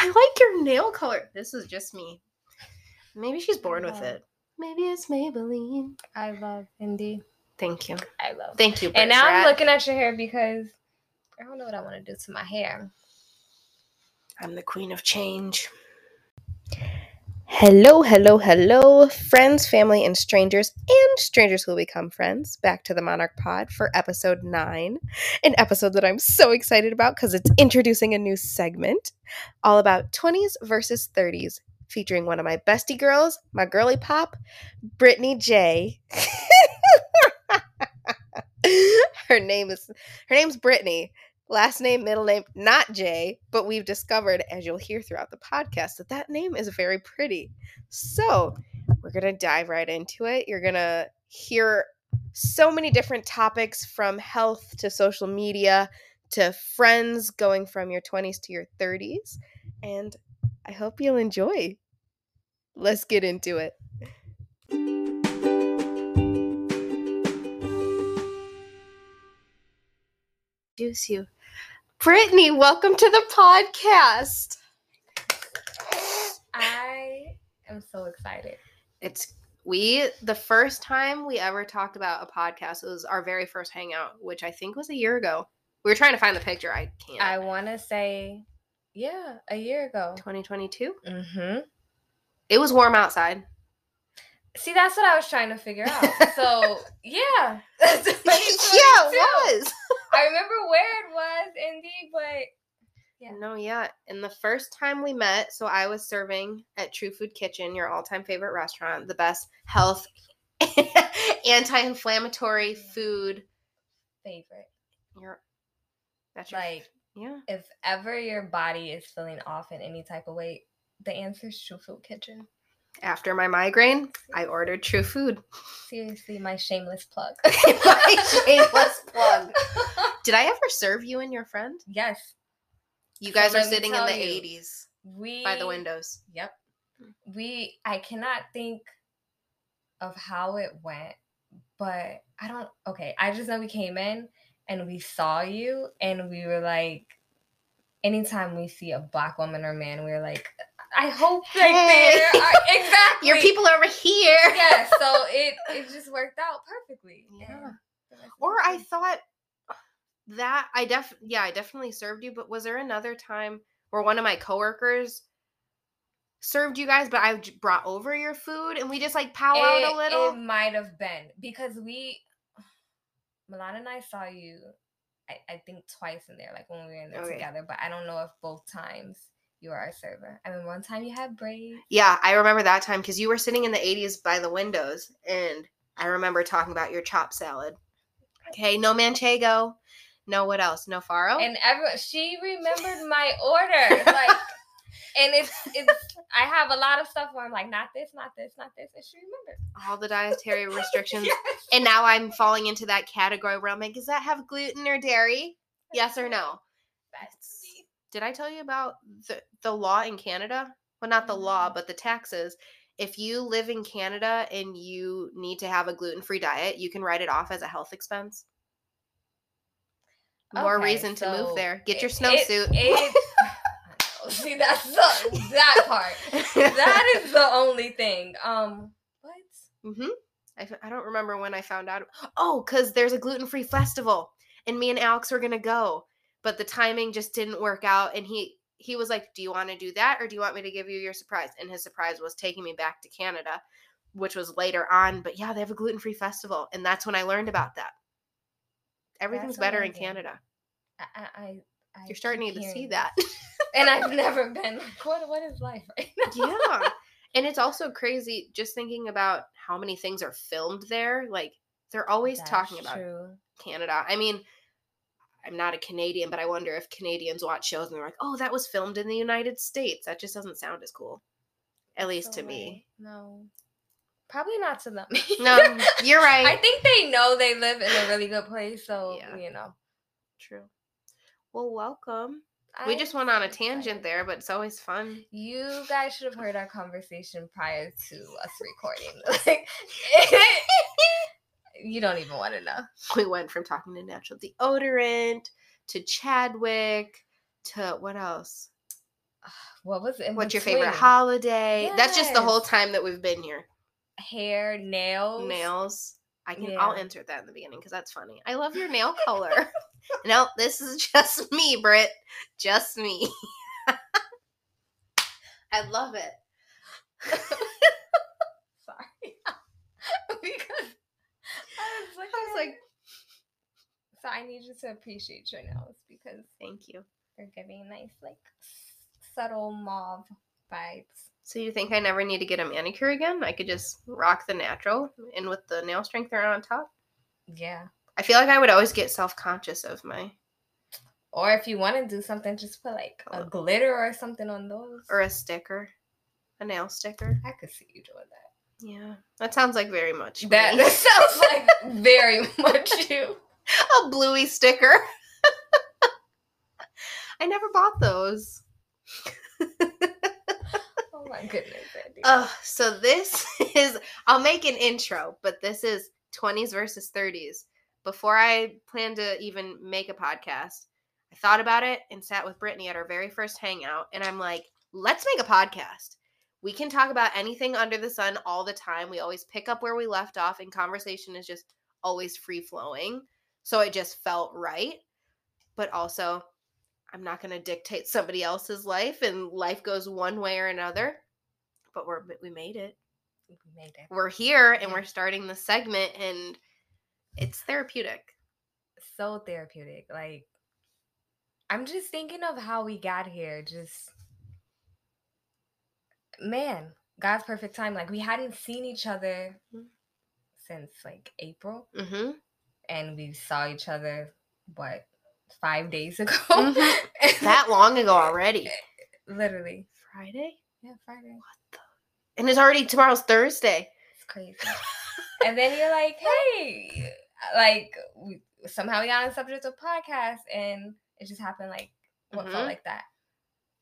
I like your nail color. This is just me. Maybe she's born with it. Maybe it's Maybelline. I love Indy. Thank you. I love. Thank you. and Brit now I'm looking at your hair because I don't know what I want to do to my hair. I'm the queen of change. Hello, hello, hello, friends, family, and strangers, and strangers who will become friends. Back to the Monarch Pod for episode nine, an episode that I'm so excited about because it's introducing a new segment all about 20s versus 30s, featuring one of my bestie girls, my girly pop, Brittney J. her name is her name's Brittney. Last name, middle name, not Jay, but we've discovered, as you'll hear throughout the podcast, that that name is very pretty. So we're going to dive right into it. You're going to hear so many different topics from health to social media to friends going from your 20s to your 30s. And I hope you'll enjoy. Let's get into it. Introduce you. Brittney, welcome to the podcast. I am so excited. It's we the first time we ever talked about a podcast was our very first hangout, which I think was a year ago. We were trying to find the picture. I can't. I want to say, yeah, a year ago. 2022. Mm-hmm. It was warm outside. See, that's what I was trying to figure out. So, yeah. yeah, it was. I remember where it was, Indy, but Yeah. No, yeah. And the first time we met, so I was serving at True Food Kitchen, your all-time favorite restaurant, the best health anti-inflammatory food. favorite. Your that's your Like, yeah. if ever your body is feeling off in any type of way, the answer is True Food Kitchen. After my migraine, I ordered True Food. Seriously, my shameless plug. my shameless plug. Did I ever serve you and your friend? Yes, You So guys are sitting in the you, 80s we by the windows. Yep. We I cannot think of how it went, but I don't okay, I just know we came in and we saw you and we were like anytime we see a black woman or man, we are like I hope like Hey. there exactly Your people are over here. Yeah, so it it just worked out perfectly. Yeah. And the rest is Or I thought that I def yeah, I definitely served you, but was there another time where one of my coworkers served you guys, but I brought over your food and we just like powwowed it, a little? It might have been because we, Milan and I saw you, I, I think twice in there, like when we were in there Okay. together. But I don't know if both times you were our server. I mean, one time you had braids. Yeah, I remember that time because you were sitting in the 80s by the windows, and I remember talking about your chop salad. Okay, no manchego, no what else? No farro. and everyone she remembered my order like and it's it's i have a lot of stuff where i'm like not this not this not this and she remembered all the dietary restrictions. Yes. And now I'm falling into that category where I'm like, does that have gluten or dairy? Yes or no? That's. Did I tell you about the, the law in Canada? Well, not the law, but the taxes. If you live in Canada and you need to have a gluten free diet, you can write it off as a health expense. More Okay, reason to move there. Get your snowsuit. it- it- I know. see that's the, that part that is the only thing um what hmm I don't remember when I found out. Oh, because there's a gluten free festival, and me and Alex were gonna go, but the timing just didn't work out. And he he was like, "Do you want to do that, or do you want me to give you your surprise?" And his surprise was taking me back to Canada, which was later on. But yeah, they have a gluten free festival, and that's when I learned about that. Everything's That's better in. Canada. I, I, I You're starting to see that. and I've never been like what what is life right now yeah. And it's also crazy just thinking about how many things are filmed there. Like they're always That's talking about true. Canada. I mean, I'm not a Canadian, but I wonder if Canadians watch shows and they're like, "Oh, that was filmed in the United States." That just doesn't sound as cool, at least So to me. right. No. Probably not to them. No, you're right. I think they know they live in a really good place, so Yeah. you know. True. Well, welcome. we just went on a tangent there, but it's always fun. You guys should have heard our conversation prior to us recording. Like, you don't even want to know. We went from talking to natural deodorant to Chadwick to what else? what was it? What's your favorite holiday? That's just the whole time that we've been here. Hair, nails. Nails. I can. I'll answer that in the beginning because that's funny. I love your nail color. no, this is just me, Brit. Just me. I love it. Sorry. because like, I was like, so I need you to appreciate your nails because thank you. they're giving nice, like subtle mauve vibes. So you think I never need to get a manicure again? I could just rock the natural and with the nail strengthener on top. Yeah. I feel like I would always get self conscious of my Or if you want to do something, just put like a oh. glitter or something on those. or a sticker, a nail sticker. I could see you doing that. Yeah, that sounds like very much That, that sounds like very much you. a bluey sticker. I never bought those. Oh my goodness, Andy. Oh, so this is I'll make an intro, but this is 20s versus 30s. Before I planned to even make a podcast, I thought about it and sat with Brittney at our very first hangout, and I'm like, let's make a podcast. We can talk about anything under the sun all the time. We always pick up where we left off, and conversation is just always free flowing. So it just felt right. But also, I'm not going to dictate somebody else's life, and life goes one way or another. But we're we made it. we made it. We're here, and Yeah. we're starting the segment, and it's therapeutic. So therapeutic. Like, I'm just thinking of how we got here. Just, man, God's perfect time. Like, we hadn't seen each other since like April, Mm-hmm. and we saw each other, what, five days ago? Mhm. That long ago already. Literally. Friday, Yeah, Friday. What the? And it's already tomorrow's Thursday. It's crazy. and then you're like, hey, like we, somehow we got on the subject of podcast, and it just happened like what Mhm. felt like that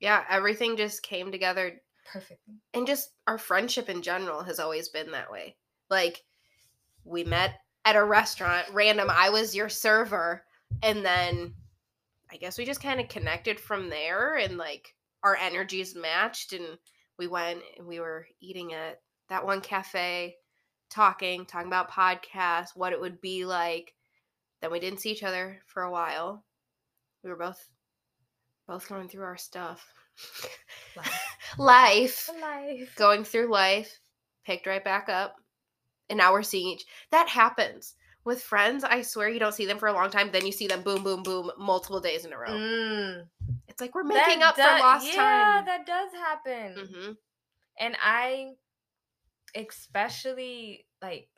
Yeah, everything just came together perfectly. and just our friendship in general has always been that way. Like we met at a restaurant, random. I was your server, and then I guess we just kind of connected from there, and like our energies matched, and we went and we were eating at that one cafe, talking, talking about podcasts, what it would be like. Then we didn't see each other for a while. We were both both going through our stuff. Life. Life Life. going through life, picked right back up, and now we're seeing each. That happens with friends. I swear you don't see them for a long time, then you see them boom, boom, boom, multiple days in a row. Mm, It's like we're making that up for lost yeah, time. that does happen. hmm And I, especially like,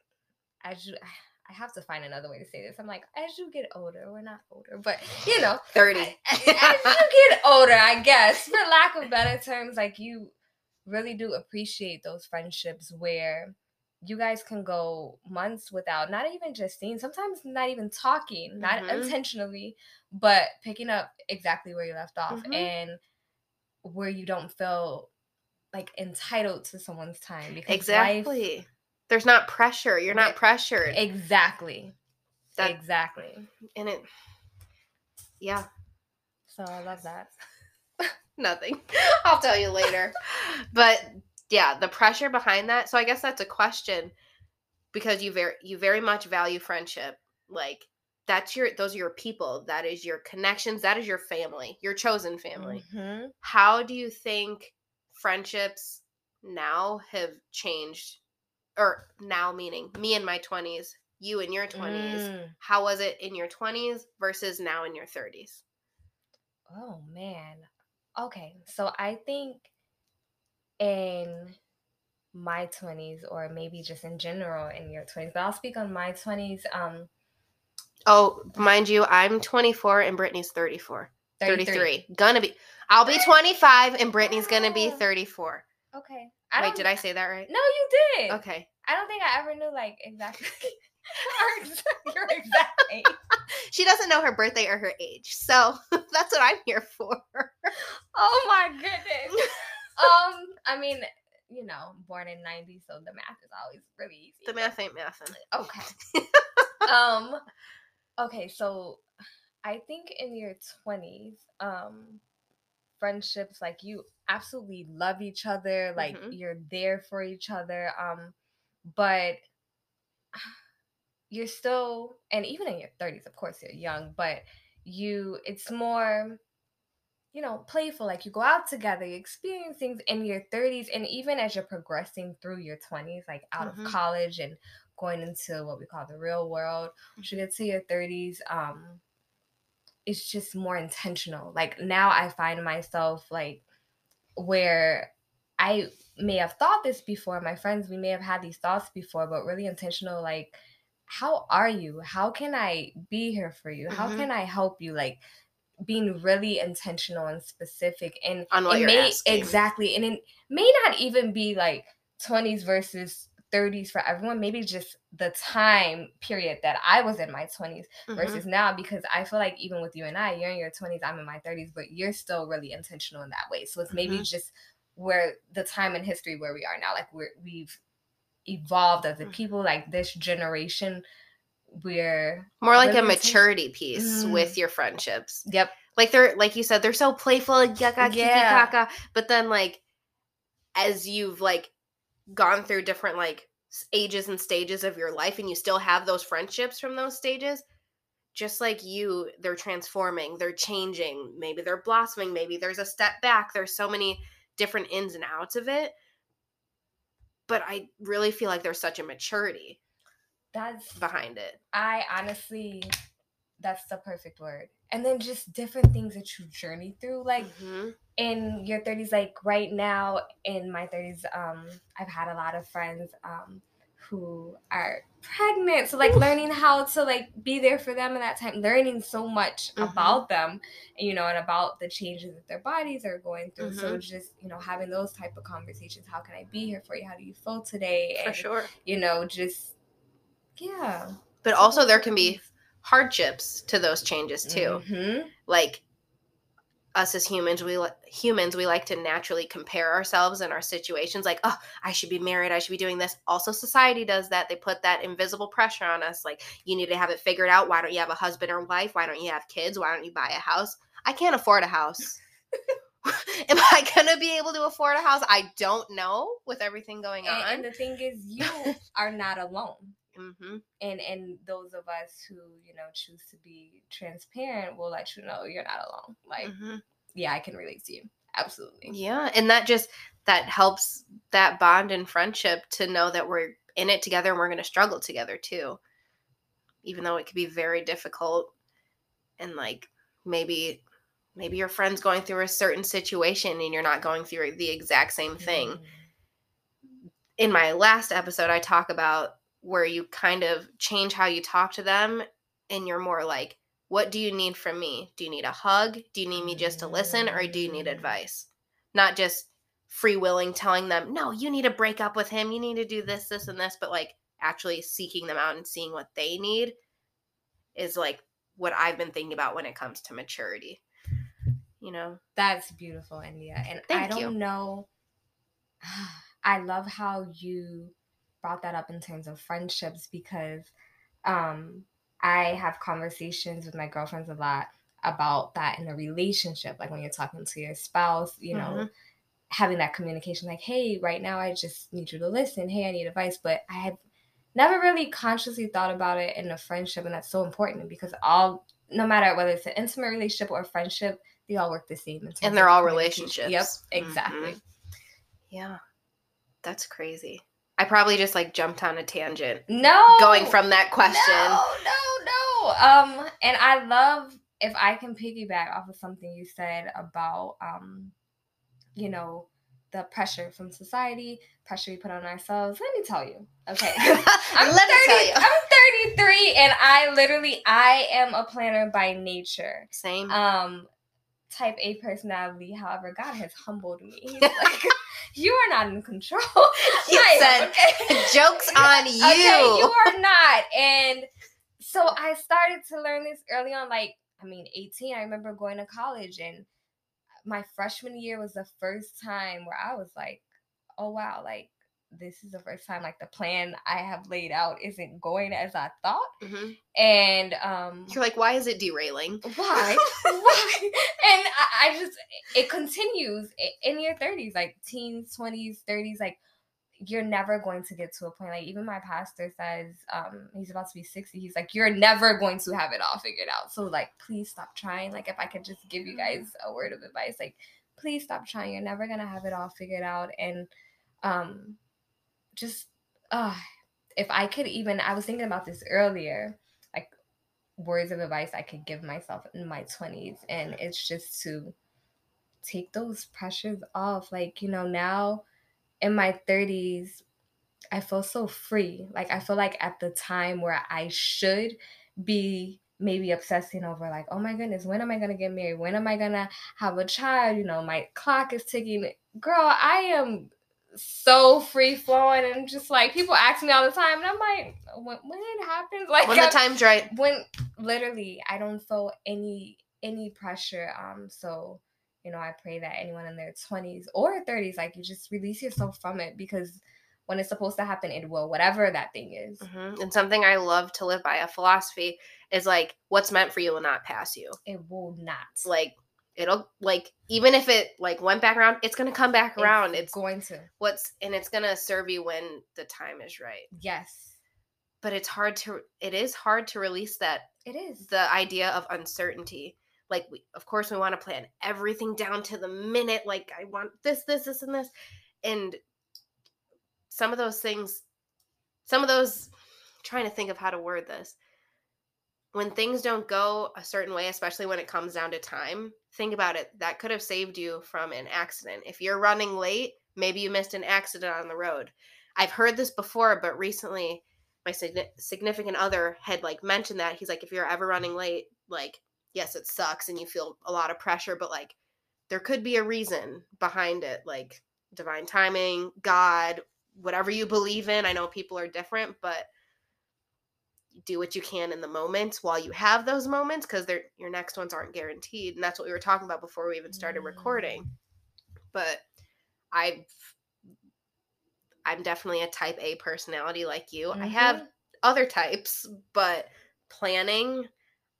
as you, I have to find another way to say this. I'm like, as you get older, we're not older, but you know, Thirty. as you get older, I guess, for lack of better terms, like you really do appreciate those friendships where you guys can go months without not even just seeing, sometimes not even talking, not Mhm. intentionally, but picking up exactly where you left off Mhm. and where you don't feel like entitled to someone's time because exactly. life, There's not pressure. You're not pressured. exactly That- exactly and it, yeah, so i love that nothing. I'll tell you later. but yeah, the pressure behind that. So I guess that's a question because you very you very much value friendship. Like that's your those are your people. That is your connections. That is your family. Your chosen family. Mhm. How do you think friendships now have changed or now meaning me in my 20s, you in your 20s. Mm. How was it in your 20s versus now in your 30s? Oh man. Okay. So I think in my 20s or maybe just in general in your 20s, but I'll speak on my 20s um Oh, mind you, I'm 24 and Brittney's 34. 33. 33. Gonna be. I'll be 25 and Brittney's gonna be 34. Okay. Wait, did I say that right? No, you did. Okay. I don't think I ever knew like exactly your exact- your exact age. She doesn't know her birthday or her age. So that's what I'm here for. Oh my goodness. um, I mean, you know, born in 90, so the math is always really easy. The math ain't mathin'. Okay. um okay, so I think in your 20s, um friendships like you absolutely love each other like Mhm. you're there for each other um but you're still and even in your 30s of course you're young but you it's more you know playful like you go out together you experience things in your 30s and even as you're progressing through your 20s like out Mhm. of college and going into what we call the real world once you get to your 30s um it's just more intentional like now i find myself like where i may have thought this before my friends we may have had these thoughts before but really intentional like how are you how can i be here for you how Mhm. can i help you like being really intentional and specific and On what it you're may asking. exactly and it may not even be like 20s versus 30s for everyone maybe just the time period that i was in my 20s Mhm. versus now because I feel like even with you and I, you're in your 20s, I'm in my 30s, but you're still really intentional in that way. So it's maybe Mhm. just where the time in history where we are now, like we're we've evolved as a Mhm. people, like this generation, we're more like a maturity piece Mm. with your friendships. yep, Like they're like you said, they're so playful, yaka kiki Yeah. kaka. But then like as you've like gone through different like ages and stages of your life and you still have those friendships from those stages, just like you, they're transforming, they're changing, maybe they're blossoming, maybe there's a step back. There's so many different ins and outs of it. But I really feel like there's such a maturity that's behind it. I honestly, that's the perfect word. And then just different things that you journey through, like Mhm. In your 30s like right now in my 30s um i've had a lot of friends um who are pregnant so like learning how to like be there for them in that time learning so much Mhm. about them you know and about the changes that their bodies are going through so Mhm. just you know having those type of conversations how can i be here for you how do you feel today For and sure. you know just yeah But also there can be hardships to those changes too. Mhm. Like us as humans, we humans we like to naturally compare ourselves and our situations. Like, oh, I should be married. I should be doing this. Also, society does that. They put that invisible pressure on us. Like, you need to have it figured out. Why don't you have a husband or wife? Why don't you have kids? Why don't you buy a house? I can't afford a house. Am I gonna be able to afford a house? I don't know. With everything going and, on. and the thing is you are not alone hmm and and those of us who you know choose to be transparent will let you know you're not alone like hmm yeah i can relate to you absolutely Yeah, and that just that helps that bond and friendship to know that we're in it together and we're going to struggle together too. Even though it could be very difficult and like maybe maybe your friend's going through a certain situation and you're not going through the exact same thing. Mm. In my last episode I talk about where you kind of change how you talk to them and you're more like what do you need from me? Do you need a hug? Do you need me just to listen or do you need advice? Not just free willing telling them, no, you need to break up with him. You need to do this, this, and this, but like actually seeking them out and seeing what they need is like what I've been thinking about when it comes to maturity. You know? that's beautiful india and i don't you. know i love how you brought that up in terms of friendships because um i have conversations with my girlfriends a lot about that in a relationship like when you're talking to your spouse you know Mhm. having that communication like hey right now i just need you to listen hey i need advice but i had never really consciously thought about it in a friendship and that's so important because all no matter whether it's an intimate relationship or a friendship they all work the same And they're all relationships. yep exactly Mhm. Yeah. That's crazy. I probably just like jumped on a tangent no going from that question. no no no um and i love if i can piggyback off of something you said about um you know the pressure from society pressure we put on ourselves let me tell you okay I'm Let me tell you. I'm 33 and I literally I am a planner by nature. Same. Um type A personality, however, God has humbled me. You are not in control. You I said, okay? "Joke's on you. Okay, you." you are not. And so I started to learn this early on, like, I mean, 18. I remember going to college and my freshman year was the first time where I was like, oh wow, like this is the first time like the plan I have laid out isn't going as I thought. Mhm. And um You're like, why is it derailing? why? why? And I, I just it continues in your 30s, like teens, 20s, 30s, like you're never going to get to a point like even my pastor says um he's about to be 60 he's like you're never going to have it all figured out so like please stop trying like if i could just give you guys a word of advice like please stop trying you're never going to have it all figured out and um just uh if i could even i was thinking about this earlier like words of advice i could give myself in my 20s and it's just to take those pressures off like you know now in my 30s i feel so free like i feel like at the time where i should be maybe obsessing over like oh my goodness when am i going to get married? When am i going to have a child? You know my clock is ticking. Girl i am so free flowing and just like people ask me all the time and i'm like when, when it happens like When the I'm- time's right. when literally i don't feel any any pressure um so you know i pray that anyone in their 20s or 30s like you just release yourself from it because when it's supposed to happen it will whatever that thing is Mhm. And something I love to live by, a philosophy, is like, what's meant for you will not pass you. it will not Like, it'll, like, even if it, like, went back around, it's going to come back around. It's going to what's, and it's going to serve you when the time is right. yes But it's hard to, it is hard to release that it is the idea of uncertainty. Like we of course we want to plan everything down to the minute like I want this this this and this and some of those things some of those trying to think of how to word this when things don't go a certain way especially when it comes down to time think about it that could have saved you from an accident. If you're running late maybe you missed an accident on the road. I've heard this before but recently my significant other had like mentioned that. He's like if you're ever running late like yes it sucks and you feel a lot of pressure but like there could be a reason behind it like divine timing god whatever you believe in. I know people are different but do what you can in the moment while you have those moments because they're your next ones aren't guaranteed and that's what we were talking about before we even started recording but i i'm definitely a type a personality like you i have Mhm. other types, but planning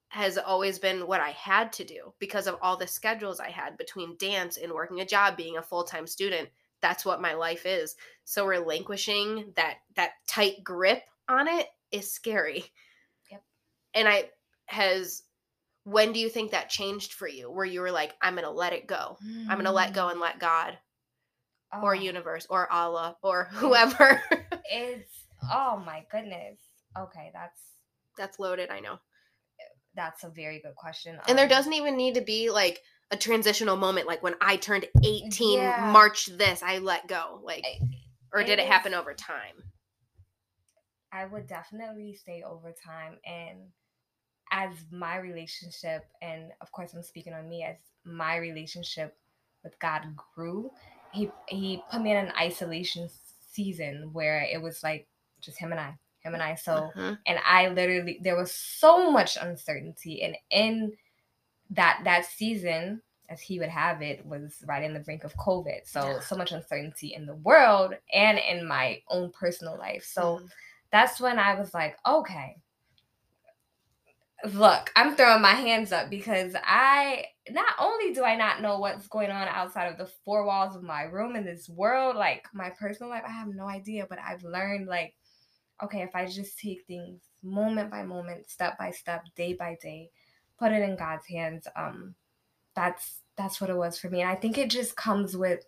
has always been what I had to do because of all the schedules I had between dance and working a job, being a full-time student. That's what my life is. So relinquishing that that tight grip on it is scary. Yep. And I has when do you think that changed for you? Where you were like, I'm gonna let it go. I'm gonna let go and let God or Oh, universe or Allah or whoever. it's oh my goodness okay that's That's loaded, I know. that's a very good question And there Um, doesn't even need to be like a transitional moment like when I turned 18 Yeah. March this I let go like or it did it is- happen over time? I would definitely say over time and as my relationship and of course I'm speaking on me as my relationship with God grew, he he put me in an isolation season where it was like just him and I, him and I. So Mhm. and I literally there was so much uncertainty and in that that season as he would have it was right in the brink of covid so Yeah. so much uncertainty in the world and in my own personal life so Mhm. That's when I was like, okay, look, I'm throwing my hands up because I not only do I not know what's going on outside of the four walls of my room in this world, like my personal life, I have no idea, but I've learned like, okay, if I just take things moment by moment, step by step, day by day, put it in God's hands, um, that's that's what it was for me. And I think it just comes with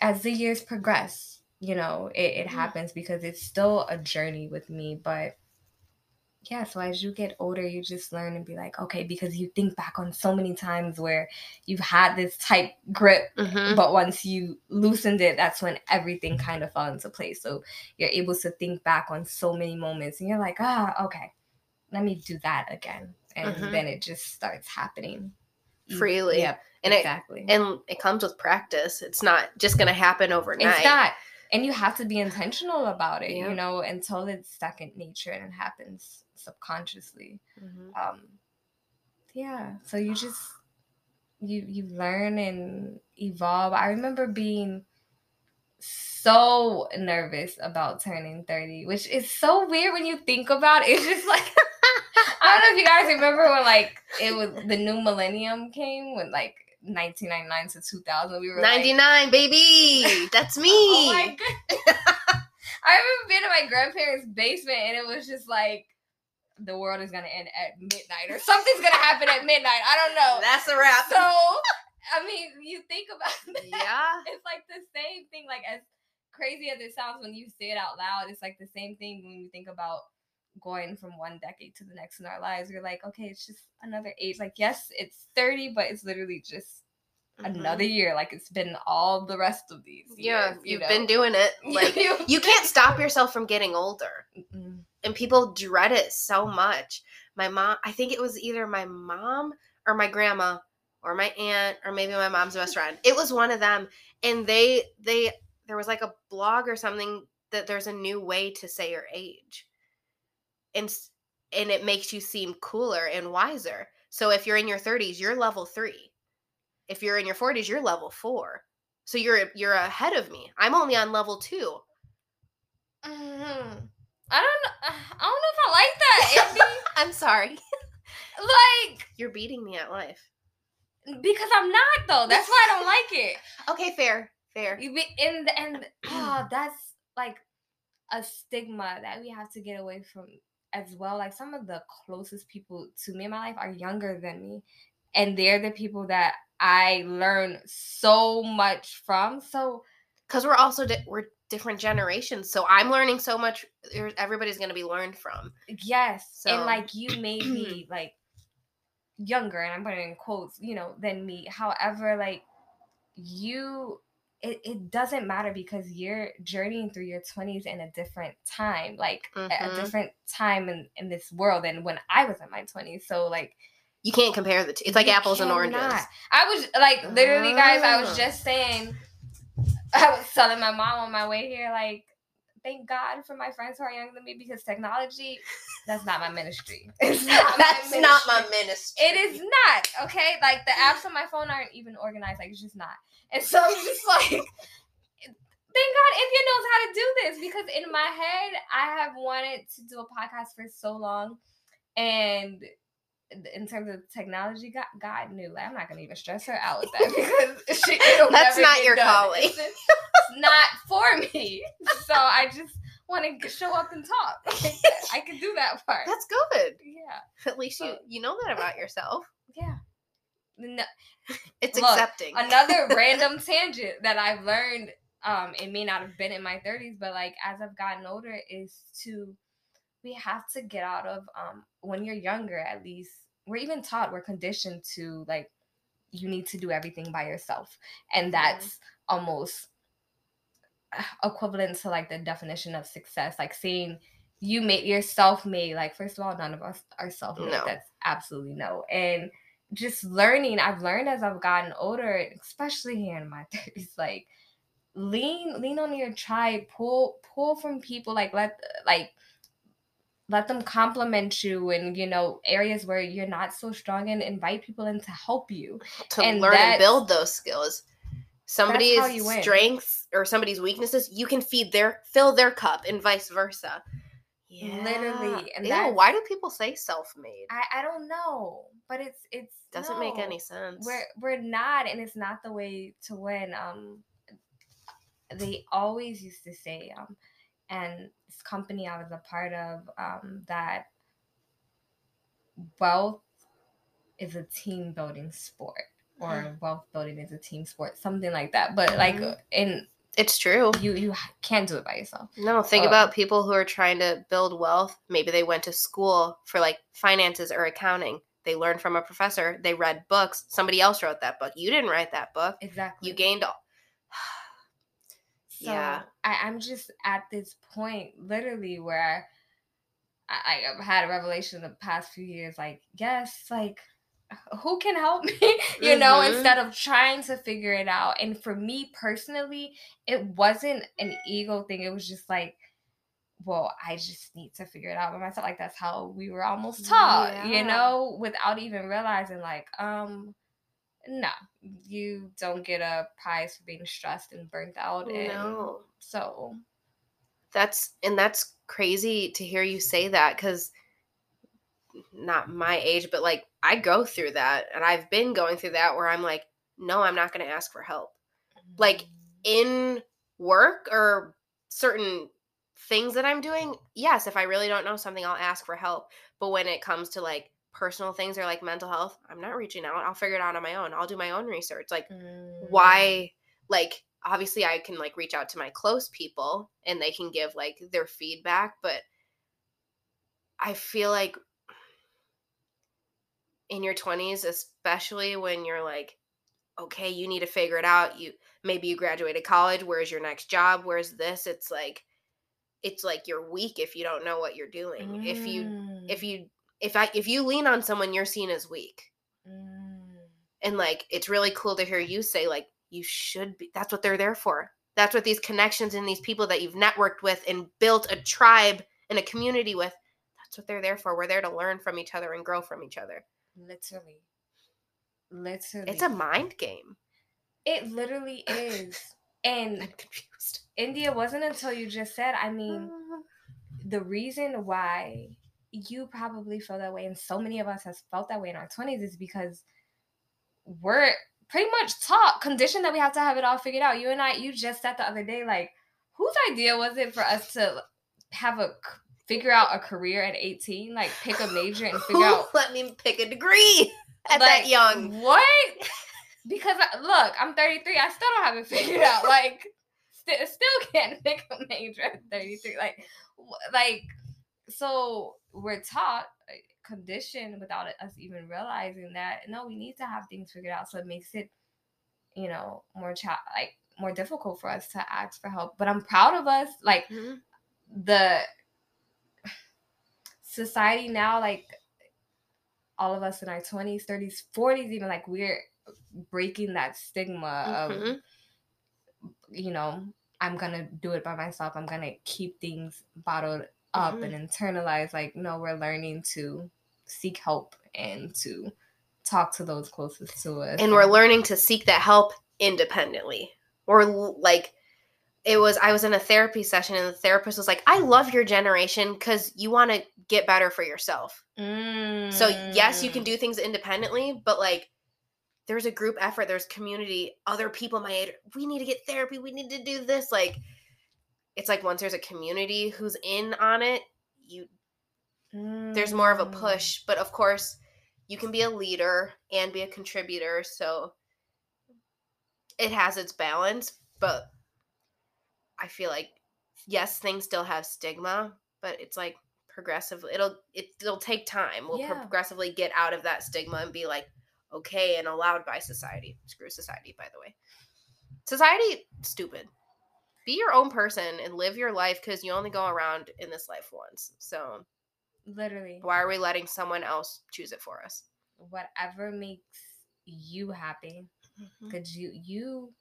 as the years progress, you know, it, it Yeah. happens because it's still a journey with me. But yeah, so as you get older, you just learn and be like, okay, because you think back on so many times where you've had this tight grip, Mhm. but once you loosened it, that's when everything kind of fell into place. So you're able to think back on so many moments and you're like, ah, okay, let me do that again. And Mhm. then it just starts happening. freely. Yep, And it and it comes with practice. It's not just going to happen overnight. It's not. And you have to be intentional about it, Yeah. you know, until it's second nature and it happens subconsciously. Mhm. Um yeah. So you just you you learn and evolve. I remember being so nervous about turning 30, which is so weird when you think about it. It's just like I don't know if you guys remember when like it was the new millennium came when like 1999 to 2000 we were 99 like, baby. That's me. Oh my god i remember being in my grandparents basement and it was just like the world is gonna end at midnight or something's gonna happen at midnight. I don't know. That's a wrap. So i mean you think about that. Yeah. It's like the same thing like as crazy as it sounds when you say it out loud it's like the same thing when you think about going from one decade to the next in our lives. We're like, okay, it's just another age. Like, yes, it's 30, but it's literally just mm-hmm. another year. Like it's been all the rest of these. Years, yeah, you you've know? been doing it. Like you can't stop yourself from getting older. Mm-mm. And people dread it so much. My mom, I think it was either my mom or my grandma or my aunt or maybe my mom's best friend. It was one of them. And they they there was like a blog or something that there's a new way to say your age and and it makes you seem cooler and wiser. So if you're in your 30s, you're level 3. If you're in your 40s, you're level 4. So you're you're ahead of me. I'm only on level 2. Mm-hmm. I don't know. I don't know if I like that. Andy. I'm sorry. like you're beating me at life. Because I'm not though. That's why I don't like it. Okay, fair. Fair. You be in the and oh, that's like a stigma that we have to get away from as well. Like some of the closest people to me in my life are younger than me. And they're the people that I learn so much from. So because we're also di- we're different generations, so I'm learning so much. Er, everybody's gonna be learned from. Yes, so. and like you may be like younger, and I'm putting in quotes, you know, than me. However, like you it, it doesn't matter because you're journeying through your 20s in a different time like mm-hmm. a, a different time in, in this world than when i was in my 20s so like you can't compare the two it's like apples cannot. and oranges i was like literally guys i was Ah. just saying i was telling my mom on my way here like thank god for my friends who are younger than me because technology that's not my ministry it's not that's my not my ministry. ministry It is not okay. Like the apps on my phone aren't even organized. Like it's just not. And so I'm just like, thank God India knows how to do this because in my head I have wanted to do a podcast for so long, and in terms of technology, God, God knew. Like I'm not gonna even stress her out with that because she, That's never not your done. calling. It's, it's not for me. So I just want to show up and talk. I can do that part. that's good yeah, at least you you know that about yourself yeah. No, it's Look, accepting. another random tangent that I've learned um it may not have been in my 30s but like as I've gotten older is to we have to get out of um when you're younger at least we're even taught we're conditioned to like you need to do everything by yourself. And that's almost uh, equivalent to like the definition of success. Like saying you made yourself made like first of all none of us are self-made No. that's absolutely no. And just learning i've learned as i've gotten older especially here in my 30s like lean lean on your tribe pull pull from people like let like let them compliment you and you know areas where you're not so strong and invite people in to help you. To and learn and build those skills. Somebody's how you win. strengths or somebody's weaknesses you can feed their fill their cup and vice versa Literally, and Ew, why do people say self-made? I i don't know but it's it's doesn't make any sense we're we're not and it's not the way to win um they always used to say um and this company i was a part of um that wealth is a team building sport or wealth building is a team sport something like that but like Mhm. in it's true you you can't do it by yourself No, think Uh, about people who are trying to build wealth. Maybe they went to school for like finances or accounting. They learned from a professor. They read books. Somebody else wrote that book. You didn't write that book. exactly You gained all. So Yeah. I, I'm just at this point, literally, where I, I've had a revelation the past few years. Like, yes, like who can help me? you know, Mhm. instead of trying to figure it out. And for me personally, it wasn't an ego thing. It was just like, well, I just need to figure it out by myself. Like that's how we were almost taught, Yeah. you know, without even realizing like, um, no, you don't get a prize for being stressed and burnt out. And No. so That's and that's crazy to hear you say that cuz not my age but like I go through that and I've been going through that where I'm like no, I'm not going to ask for help. Like, In work or certain things that I'm doing, yes, if I really don't know something I'll ask for help. But when it comes to like personal things or like mental health, I'm not reaching out. I'll figure it out on my own. I'll do my own research. Like Mm. why like obviously i can like reach out to my close people and they can give like their feedback but i feel like in your 20s especially when you're like okay you need to figure it out. You maybe you graduated college. Where's your next job? Where's this? It's like it's like you're weak if you don't know what you're doing. If you Mm. if you if i if you lean on someone you're seen as weak. Mm. and like it's really cool to hear you say like you should be that's what they're there for. That's what these connections and these people that you've networked with and built a tribe and a community with that's what they're there for. We're there to learn from each other and grow from each other literally, literally, it's a mind game. It literally is. And i'm confused. India wasn't until you just said, I mean, the reason why you probably feel that way and so many of us has felt that way in our 20s is because we're pretty much taught conditioned that we have to have it all figured out. You and i you just said the other day like whose idea was it for us to have a figure out a career at 18 like pick a major and figure out let me pick a degree at like, that young what because look i'm 33 i still don't have it figured out like st- still can't pick a major at 33 like like so we're taught conditioned without us even realizing that no we need to have things figured out so it makes it you know more cha- like more difficult for us to ask for help but i'm proud of us like Mhm. the society now like all of us in our 20s 30s 40s even like we're breaking that stigma of Mhm. you know i'm gonna do it by myself i'm gonna keep things bottled up Mhm. and internalize like no we're learning to seek help and to talk to those closest to us and we're learning to seek that help independently or like it was i was in a therapy session and the therapist was like i love your generation because you want to get better for yourself so yes you can Mm. do things independently but like there's a group effort there's community other people my age we need to get therapy we need to do this like it's like once there's a community who's in on it you there's more of a Mm. push but of course you can be a leader and be a contributor so it has its balance but i feel like yes things still have stigma but it's like progressively it'll it, it'll take time. We'll Yeah. progressively get out of that stigma and be like okay and allowed by society. Screw society by the way. Society stupid. Be your own person and live your life because you only go around in this life once. So literally. why are we letting someone else choose it for us? whatever makes you happy. Mm-hmm. Because you you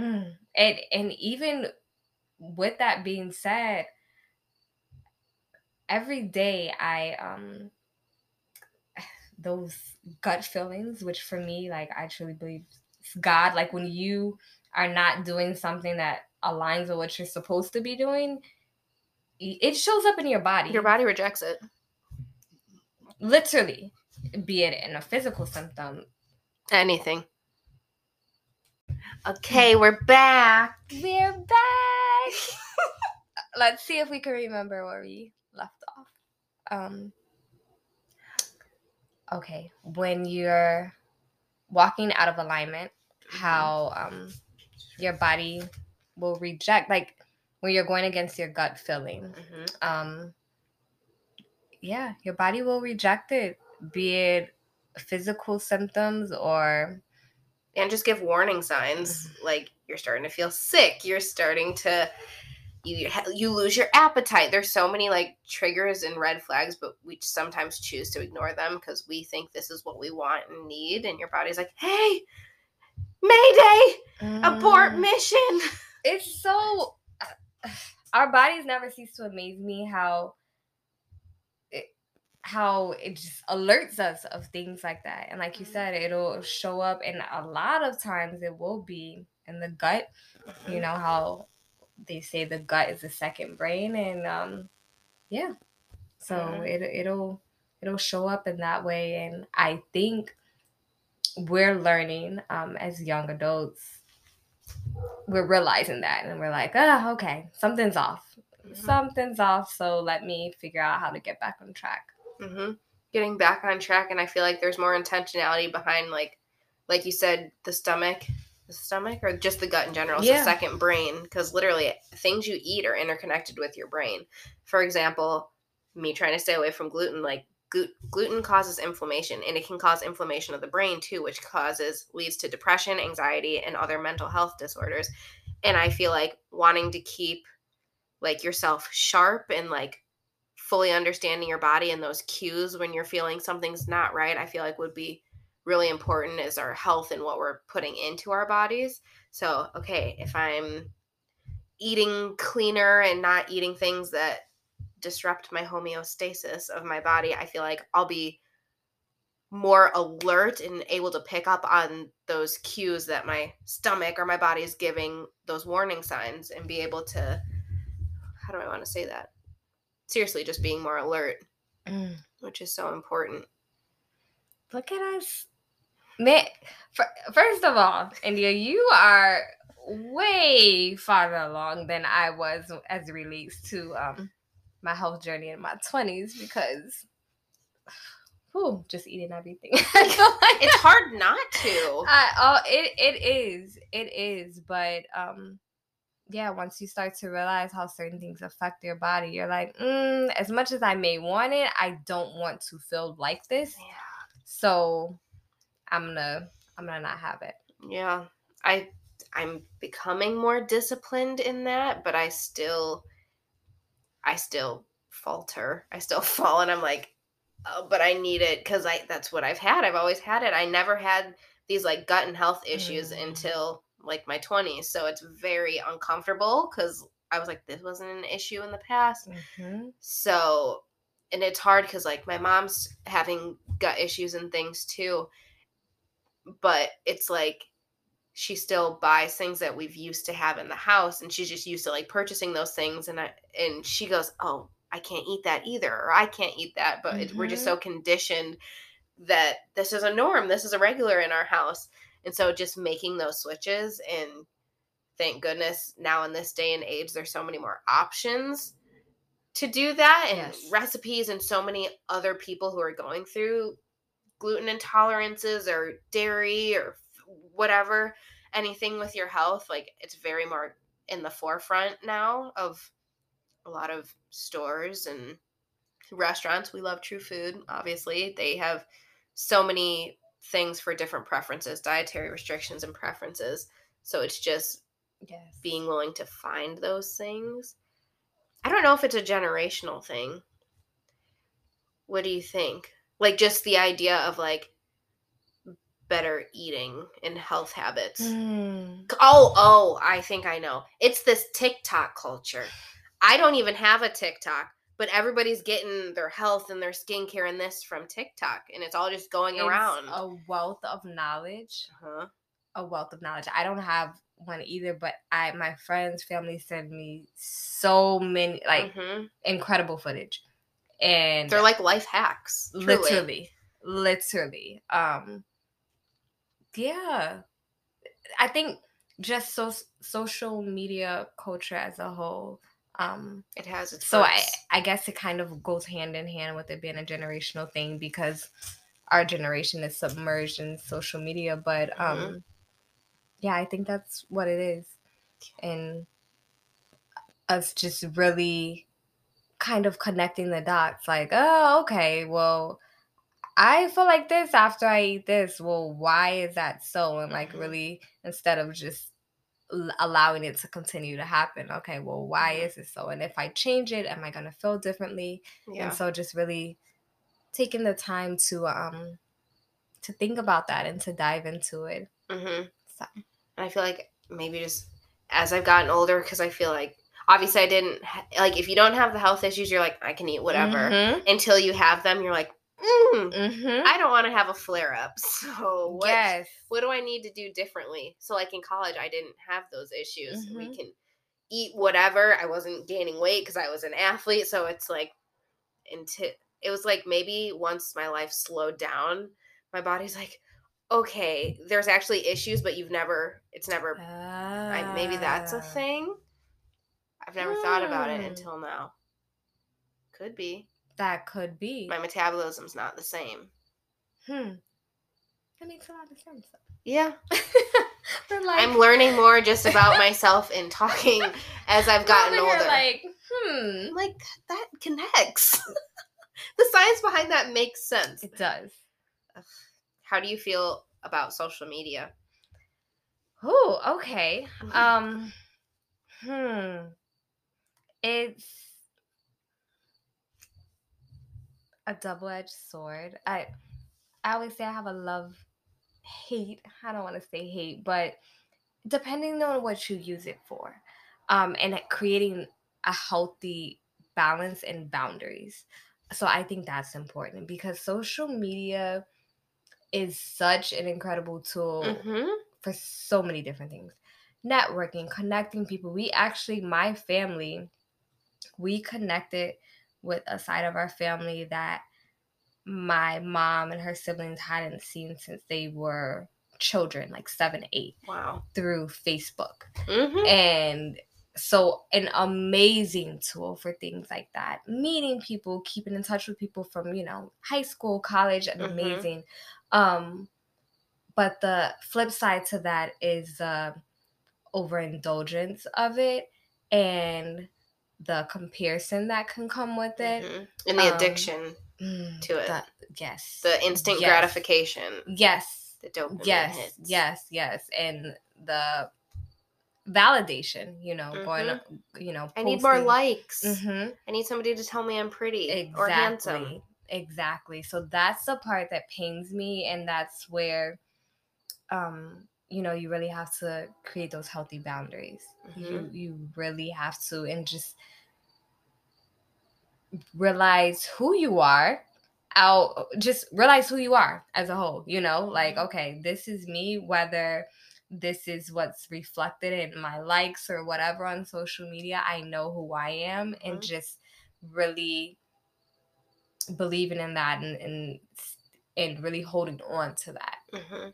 mm, and and even with that being said every day i um those gut feelings which for me like i truly believe it's god like when you are not doing something that aligns with what you're supposed to be doing it shows up in your body Your body rejects it. literally be it in a physical symptom Anything. Okay, we're back. We're back. Let's see if we can remember where we left off. Um Okay, when you're walking out of alignment, how um your body will reject like when you're going against your gut feeling. Mhm. Um yeah, your body will reject it, be it physical symptoms or And just give warning signs like you're starting to feel sick, you're starting to you you lose your appetite. There's so many like triggers and red flags, but we sometimes choose to ignore them because we think this is what we want and need and your body's like, "Hey, Mayday! Abort Mm. mission." it's so our bodies never cease to amaze me how how it just alerts us of things like that. And like you Mhm. said, it'll show up and a lot of times it will be in the gut. Mm-hmm. You know how they say the gut is the second brain and um yeah. So it it'll it'll show up in that way and I think we're learning um as young adults we're realizing that and we're like, oh, okay, something's off. Mhm. Something's off. So let me figure out how to get back on track. Hmm Getting back on track, and I feel like there's more intentionality behind, like, like you said, the stomach, the stomach, or just the gut in general. Yeah. the second brain, because literally things you eat are interconnected with your brain. For example, me trying to stay away from gluten, like gluten causes inflammation, and it can cause inflammation of the brain too, which causes leads to depression, anxiety, and other mental health disorders. And I feel like wanting to keep like yourself sharp and like fully understanding your body and those cues when you're feeling something's not right, I feel like would be really important is our health and what we're putting into our bodies. So, okay, if I'm eating cleaner and not eating things that disrupt my homeostasis of my body, I feel like I'll be more alert and able to pick up on those cues that my stomach or my body is giving those warning signs and be able to how do I want to say that? Seriously, just being more alert, which is so important. Look at us. First of all, India, you are way farther along than I was as it relates to um, my health journey in my 20s because, whew, just eating everything. I feel like It's hard not to. I, oh, it it is, it is, but um, yeah. Once you start to realize how certain things affect your body, you're like, mm, as much as I may want it, I don't want to feel like this. Yeah. So I'm gonna I'm gonna not have it. Yeah. I I'm becoming more disciplined in that, but I still I still falter. I still fall and I'm like, oh, but I need it because I that's what I've had. I've always had it. I never had these like gut and health issues Mm. until like my 20s. So it's very uncomfortable because I was like, this wasn't an issue in the past. Mm-hmm. So, and it's hard because like my mom's having gut issues and things too. But it's like she still buys things that we've used to have in the house, and she's just used to like purchasing those things. And I and she goes, "Oh, I can't eat that either, or I can't eat that." But it, we're just so conditioned that this is a norm, this is a regular in our house, and so just making those switches and thank goodness now in this day and age there's so many more options to do that and Yes. recipes and so many other people who are going through gluten intolerances or dairy or whatever anything with your health like it's very more in the forefront now of a lot of stores and restaurants we love true food obviously they have so many things for different preferences dietary restrictions and preferences so it's just Yes. being willing to find those things. I don't know if it's a generational thing. What do you think? Like just the idea of like better eating and health habits. Mm. Oh, oh, I think I know. It's this TikTok culture. I don't even have a TikTok, but everybody's getting their health and their skincare and this from TikTok and it's all just going It's around. a wealth of knowledge. huh A wealth of knowledge. I don't have one either, but I my friends, family send me so many like hmm incredible footage. And They're like life hacks. truly. literally literally um yeah i think just so social media culture as a whole um It has its so i i guess it kind of goes hand in hand with it being a generational thing because our generation is submerged in social media but um Mhm. yeah i think that's what it is. And us just really kind of connecting the dots like oh okay well i feel like this after i eat this. Well why is that so? And like Mhm. really instead of just allowing it to continue to happen okay well why Mhm. is it so and if i change it am i going to feel differently yeah. and so just really taking the time to um to think about that and to dive into it Mm-hmm. so And I feel like maybe just as I've gotten older, because I feel like obviously I didn't ha- like if you don't have the health issues, you're like I can eat whatever. Mhm. Until you have them, you're like, mm, Mhm. I don't want to have a flare up. So what? Yes. What do I need to do differently? So like in college, I didn't have those issues. We Mhm. can eat whatever. I wasn't gaining weight because I was an athlete. So it's like, into it was like maybe once my life slowed down, my body's like, okay, there's actually issues, but you've never. It's never. I, maybe that's a Ah. thing. I've never thought about it Hmm. until now. Could be. That could be. My metabolism's not the same. Hmm. That makes a lot of sense. Yeah. Like, I'm learning more just about myself and talking as I've gotten older. Like, hmm. Like, that connects. the science behind that makes sense. It does. How do you feel about social media? Oh, okay. Um, hmm. It's a double-edged sword. I, I always say I have a love hate. I don't want to say hate, but depending on what you use it for, um, and creating a healthy balance and boundaries. So I think that's important because social media is such an incredible tool Mm-hmm. for so many different things networking connecting people we actually my family we connected with a side of our family that my mom and her siblings hadn't seen since they were children like seven eight Wow. through facebook Mm-hmm. and so an amazing tool for things like that meeting people keeping in touch with people from you know high school college Mhm. amazing um but the flip side to that is the overindulgence of it and the comparison that can come with it Mhm. And the Um, addiction, Mm, to it. that- yes the instant yes. gratification, yes the dopamine yes hits. yes yes and the validation you know going you know Mm-hmm. I need more posting- likes. Mhm. I need somebody to tell me I'm pretty exactly or handsome. exactly so that's the part that pains me and that's where um you know you really have to create those healthy boundaries you Mhm. you really have to and just realize who you are out just realize who you are as a whole you know like Mhm. okay this is me whether this is what's reflected in my likes or whatever on social media i know who i am and Mhm. just really believing in that and and, and really holding on to that Mhm.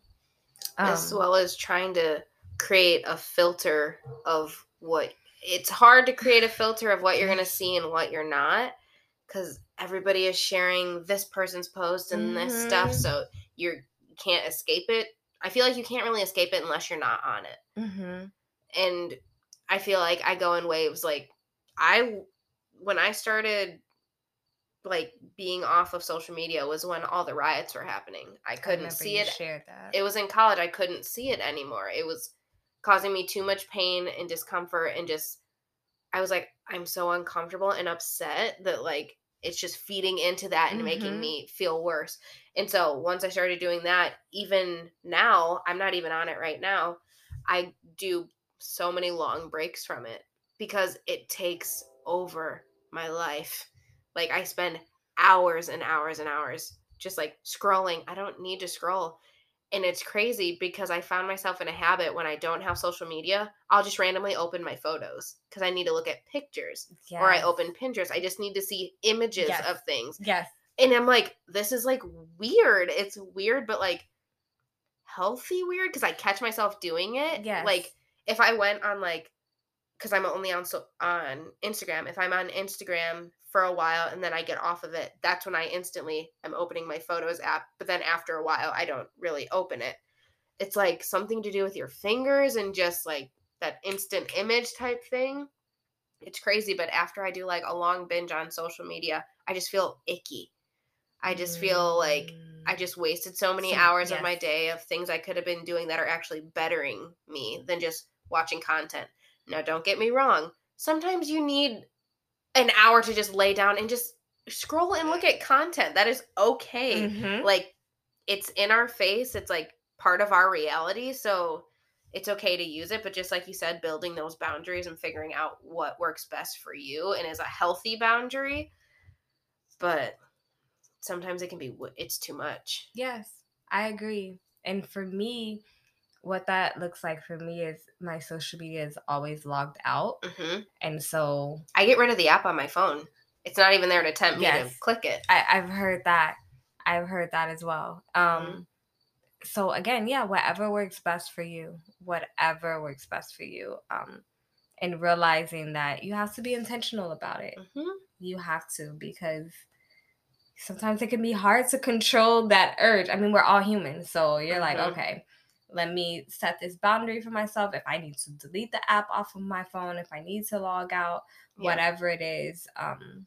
Um, as well as trying to create a filter of what it's hard to create a filter of what you're going to see and what you're not because everybody is sharing this person's post and this stuff Mhm. so you're you can't escape it. I feel like you can't really escape it unless you're not on it. Mhm, and i feel like i go in waves like i when i started like being off of social media was when all the riots were happening. I I couldn't remember see it. shared that. It was in college. I couldn't see it anymore. It was causing me too much pain and discomfort and just i was like i'm so uncomfortable and upset that like it's just feeding into that and making Mhm. me feel worse. And so once i started doing that even now i'm not even on it right now i do so many long breaks from it because it takes over my life like i spend hours and hours and hours just like scrolling i don't need to scroll and it's crazy because I found myself in a habit when I don't have social media, I'll just randomly open my photos because I need to look at pictures. Or I open Pinterest. I just need to see images Yes. of things. yes And I'm like, this is like weird. It's weird, but like healthy weird because I catch myself doing it. Yeah. Like if I went on like, because I'm only on so on Instagram. If I'm on Instagram for a while and then I get off of it, that's when I instantly am opening my photos app. But then after a while, I don't really open it. It's like something to do with your fingers and just like that instant image type thing. It's crazy, but after I do like a long binge on social media, I just feel icky. I just feel like I Mm. just wasted so many So- hours of my day of things I could have been doing that are actually bettering me than just watching content. Now, don't get me wrong. Sometimes you need an hour to just lay down and just scroll and look at content. That is okay. Mhm. Like, it's in our face, it's like part of our reality. So, it's okay to use it, but just like you said, building those boundaries and figuring out what works best for you and is a healthy boundary. But sometimes it can be it's too much. Yes, I agree. And for me, what that looks like for me is my social media is always logged out. hmm And so I get rid of the app on my phone. It's not even there to tempt me Yes. to click it. I, I've heard that. I've heard that as well. Um, Mhm. so again, yeah, whatever works best for you, whatever works best for you. Um, and realizing that you have to be intentional about it. hmm You have to because sometimes it can be hard to control that urge. I mean, we're all human, so you're like, Mhm. okay, let me set this boundary for myself. If I need to delete the app off of my phone, if I need to log out, Yeah. whatever it is, um,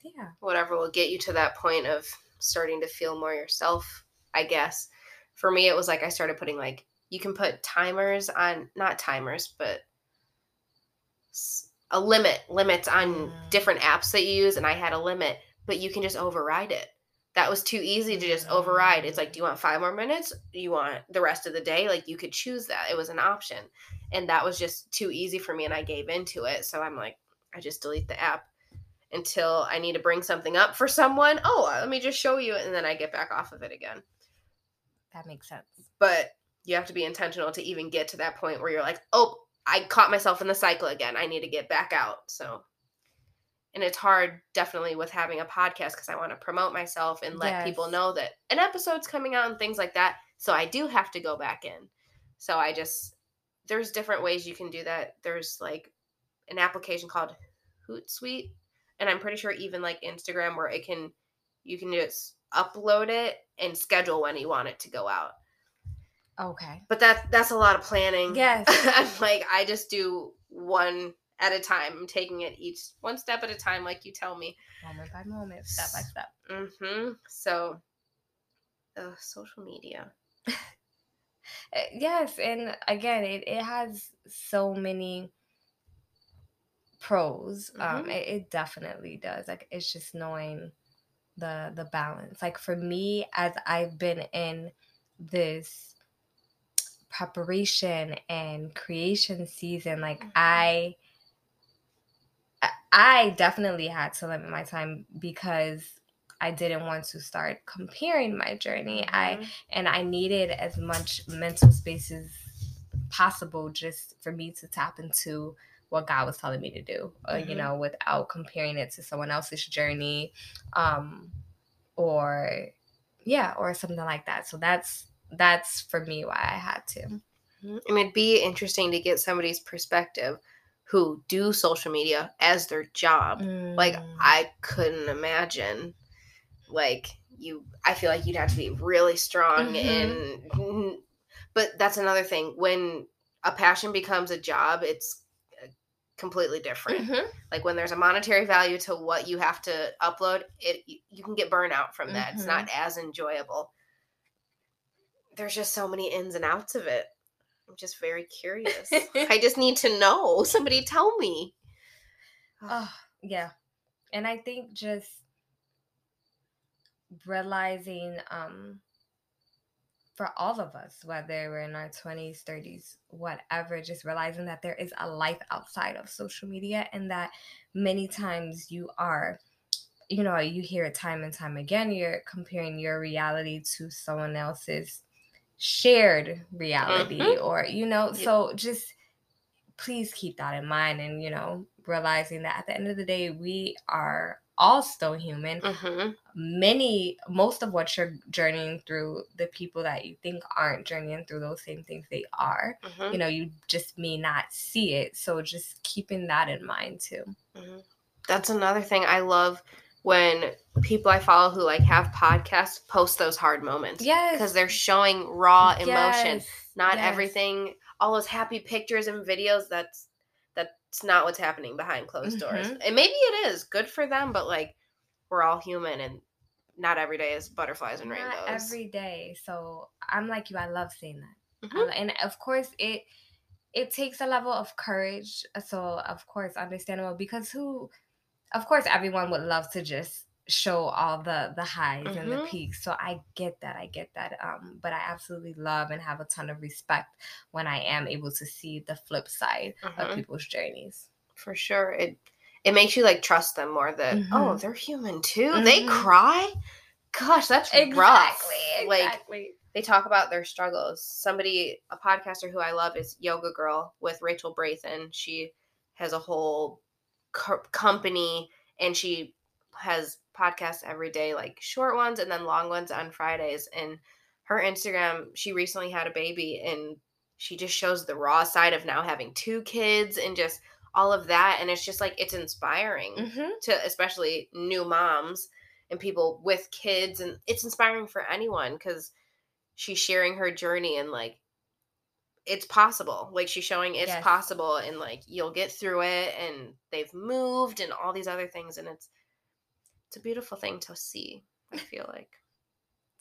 yeah. Whatever will get you to that point of starting to feel more yourself, I guess. For me, it was like I started putting like you can put timers on, not timers, but a limit, limits on Mm. different apps that you use, and I had a limit, but you can just override it. That was too easy to just override. It's like, do you want five more minutes? Do you want the rest of the day? Like, you could choose that. It was an option. And that was just too easy for me, and I gave into it. So I'm like, I just delete the app until I need to bring something up for someone. Oh, uh, let me just show you, and then I get back off of it again. That makes sense. But you have to be intentional to even get to that point where you're like, oh, I caught myself in the cycle again. I need to get back out. So, and it's hard definitely with having a podcast because I want to promote myself and let people know that an episode's coming out and things like that. So I do have to go back in. So I just, there's different ways you can do that. There's like an application called Hootsuite. And I'm pretty sure even like Instagram where it can, you can just upload it and schedule when you want it to go out Okay. but that that's a lot of planning. Yes. I'm like I just do one at a time. I'm taking it each one step at a time, like you tell me. Moment by moment, step by step. Mm-hmm. So, uh, social media. Uh, Yes, and again, it, it has so many pros. Um, Mhm. it, it definitely does. Like it's just knowing the the balance. Like for me, as I've been in this preparation and creation season, like Mhm. I I- I definitely had to limit my time because I didn't want to start comparing my journey. I Mhm. and I needed as much mental space as possible just for me to tap into what God was telling me to do, uh, you Mhm. know, without comparing it to someone else's journey, um, or yeah, or something like that. So that's that's for me why I had to. Mhm. I mean, it'd be interesting to get somebody's perspective who do social media as their job. Like Mm. I couldn't imagine. Like you, I feel like you'd have to be really strong Mhm. and. But that's another thing. When a passion becomes a job, it's uh, completely different. Mhm. Like when there's a monetary value to what you have to upload, it you- you can get burnout from that. It's not as enjoyable. There's just so many ins and outs of it. I'm just very curious. I just need to know. Somebody tell me. Oh, yeah. And I think just realizing um for all of us, whether we're in our 20s, 30s, whatever, just realizing that there is a life outside of social media and that many times you are, you know, you hear it time and time again, you're comparing your reality to someone else's shared reality Mhm. or, you know, Yep. so just please keep that in mind and, you know, realizing that at the end of the day, we are all still human. Hmm many most of what you're journeying through the people that you think aren't journeying through those same things they are hmm you know you just may not see it. So just keeping that in mind too. Hmm That's another thing I love when people I follow who like have podcasts post those hard moments. yes Because they're showing raw emotion. Yes, Not yes. everything, all those happy pictures and videos. That's that's not what's happening behind closed doors. Mhm. And maybe it is good for them, but like we're all human, and not every day is butterflies and rainbows. every day so i'm like you i love seeing that I Mhm. li- and of course it it takes a level of courage so of course understandable because who of course everyone would love to just show all the the highs and the Mhm. peaks so i get that i get that um but i absolutely love and have a ton of respect when i am able to see the flip side of Mhm. people's journeys For sure. It it makes you like trust them more that oh, Mhm. they're human too. They Mhm. cry. Gosh, that's rough. exactly Like they talk about their struggles. Somebody, a podcaster who I love is Yoga Girl with Rachel Brathen. She has a whole co- company and she has podcasts every day, like short ones and then long ones on Fridays. And her Instagram, she recently had a baby and she just shows the raw side of now having two kids and just all of that. And it's just like, it's inspiring hmm to especially new moms and people with kids and it's inspiring for anyone because she's sharing her journey and like it's possible like she's showing it's Yes. possible and like you'll get through it and they've moved and all these other things and it's it's a beautiful thing to see i feel like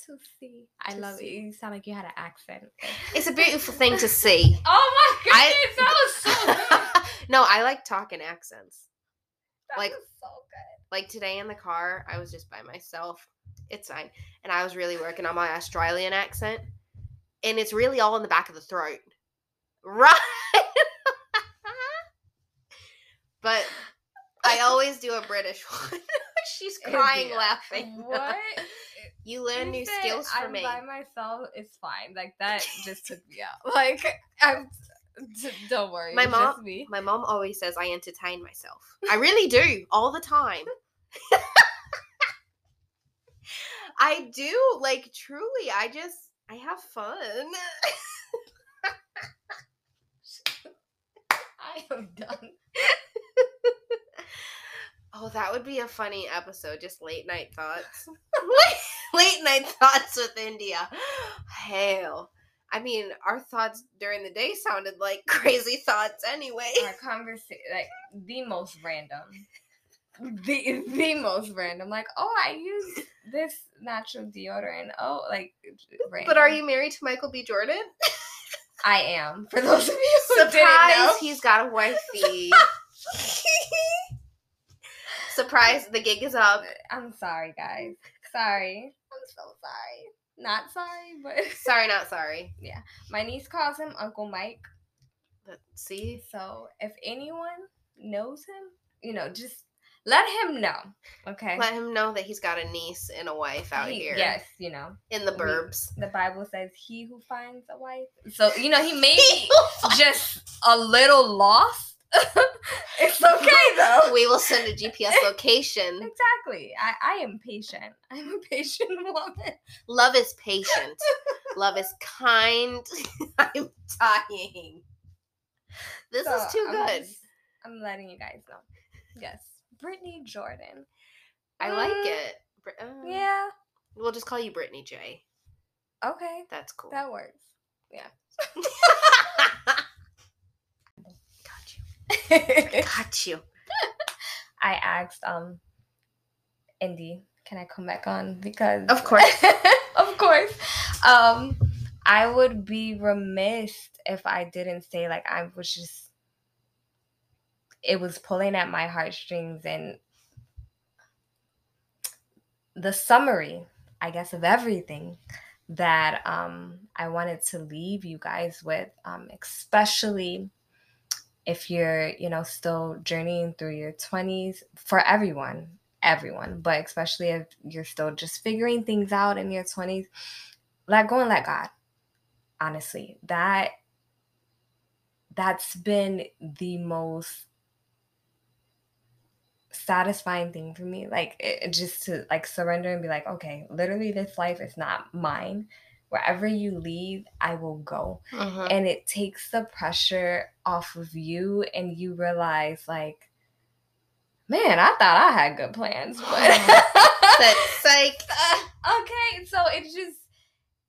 to see i To love see. it you sound like you had an accent it's a beautiful thing to see oh my I- goodness that was so good no i like talking accents that like- was so good like today in the car, I was just by myself. It's fine. And I was really working on my Australian accent. And it's really all in the back of the throat. Right. but I always do a British one. She's crying India. laughing. what You learn new skills from I'm me. by myself. It's fine. Like that just took me out. Like I'm. Don't worry. My mom-. My mom always says I entertain myself. I really do, all the time. I do, like truly. I just I have fun. I am done. Oh, that would be a funny episode. Just late night thoughts. late night thoughts with India. Hell. I mean, our thoughts during the day sounded like crazy thoughts anyway. Our conversation, like the most random. The the most random. Like, oh, I use this natural deodorant. Oh, like. But are you married to Michael B. Jordan? I am. For those of you who didn't Surprise, know. he's got a wifey. Surprise, the gig is up. I'm sorry, guys. Sorry. I'm so sorry. Not sorry, but Sorry, not sorry. Yeah, my niece calls him Uncle Mike. Let's see, So if anyone knows him, you know, just let him know. Okay. let him know that he's got a niece and a wife out He- here. Yes, you know. In the We- burbs. The Bible says he who finds a wife. So, you know, he may be just a little lost. it's okay though. we will send a GPS location. Exactly. I, I am patient. I'm a patient woman. Love is patient. Love is kind. I'm dying. This So, is too I'm good. just- I'm letting you guys know. Yes. Brittney Jordan. I like Mm, it. Br- uh, Yeah. We'll just call you Brittney J. Okay. That's cool. That works. Yeah. Got you. Got you. I asked um Indy, can I come back on? Because Of course. of course. Um I would be remiss if I didn't say like I was just it was pulling at my heartstrings and the summary, I guess, of everything that um I wanted to leave you guys with, um, especially if you're, you know, still journeying through your 20s for everyone, everyone, but especially if you're still just figuring things out in your 20s, let go and let God. Honestly, that that's been the most satisfying thing for me like it, just to like surrender and be like okay literally this life is not mine wherever you leave i will go Mhm. and it takes the pressure off of you and you realize like man i thought i had good plans but That psych. okay so it's just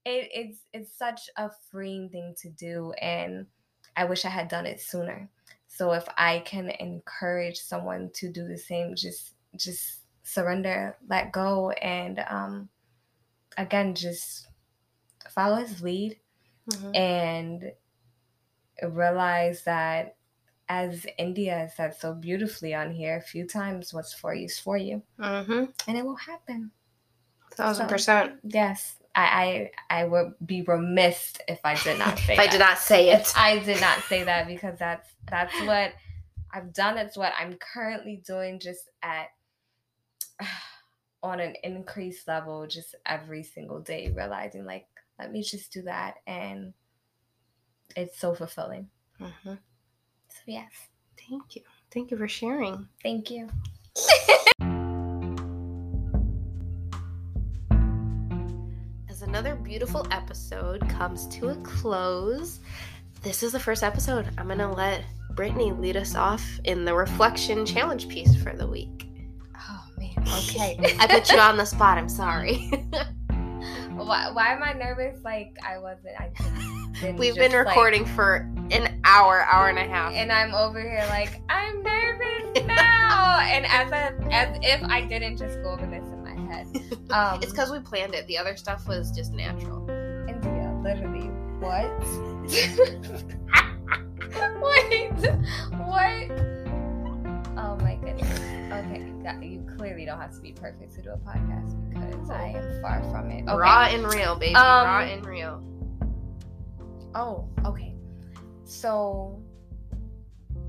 it, it's it's such a freeing thing to do and i wish i had done it sooner so if i can encourage someone to do the same just just surrender let go and um again just follow his lead Mhm. and realize that as India said so beautifully on here a few times, what's for you is for you. Mm-hmm. And it will happen. Thousand So- percent. Yes. I, I I would be remiss if I did not say If I did not say it. I did not say that because that's that's what I've done. It's what I'm currently doing just at on an increased level just every single day, realizing like, let me just do that and it's so fulfilling. hmm So yes. Thank you. Thank you for sharing. Thank you. beautiful episode comes to a close, this is the first episode. I'm going to let Brittney lead us off in the reflection challenge piece for the week. Oh man. Okay. I put you on the spot. I'm sorry. why, why am I nervous? Like I wasn't. I We've been like- recording for an hour, hour and a half. and I'm over here like I'm nervous now, and as a, as if I didn't just go over this head. Um, it's because we planned it. The other stuff was just natural. India, literally, what? Wait, what? Oh my goodness. Okay, got- you clearly don't have to be perfect to do a podcast because I am far from it. Okay. Raw and real, baby. Um, Raw and real. Oh, okay. So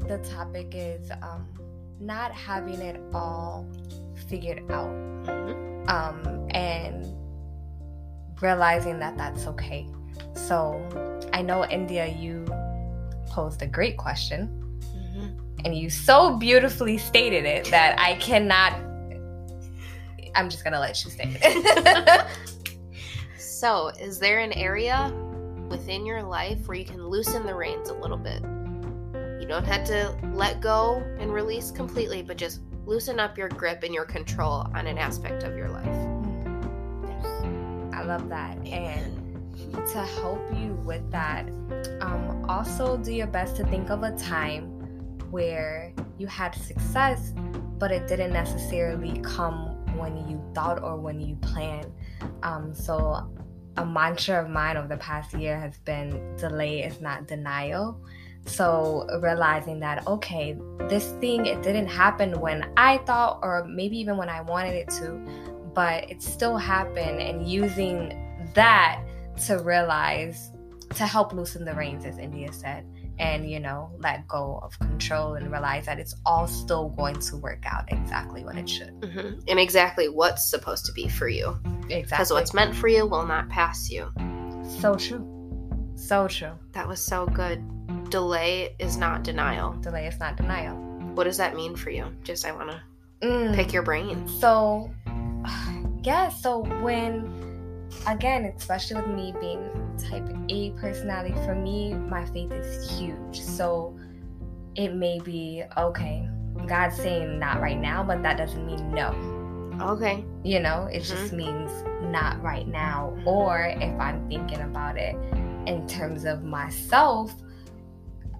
the topic is um not having it all figured out Mhm. um and realizing that that's okay. So I know India you posed a great question Mhm. and you so beautifully stated it that I cannot I'm just going to let you say it. so, is there an area within your life where you can loosen the reins a little bit? You don't have to let go and release completely, but just loosen up your grip and your control on an aspect of your life. Yes. I love that. And to help you with that, um, also do your best to think of a time where you had success, but it didn't necessarily come when you thought or when you planned. Um, so, a mantra of mine over the past year has been delay is not denial. So, realizing that, okay, this thing, it didn't happen when I thought, or maybe even when I wanted it to, but it still happened, and using that to realize, to help loosen the reins, as India said, and, you know, let go of control and realize that it's all still going to work out exactly what it should. hmm And exactly what's supposed to be for you. Because Exactly. what's meant for you will not pass you. so true. So true. That was so good. Delay is not denial. Delay is not denial. What does that mean for you? Just, I want to Mm. pick your brain. So, yeah, so when, again, especially with me being type A personality, for me, my faith is huge. So it may be, okay, God's saying not right now, but that doesn't mean no. Okay. You know, it just means not right now. Or if I'm thinking about it in terms of myself,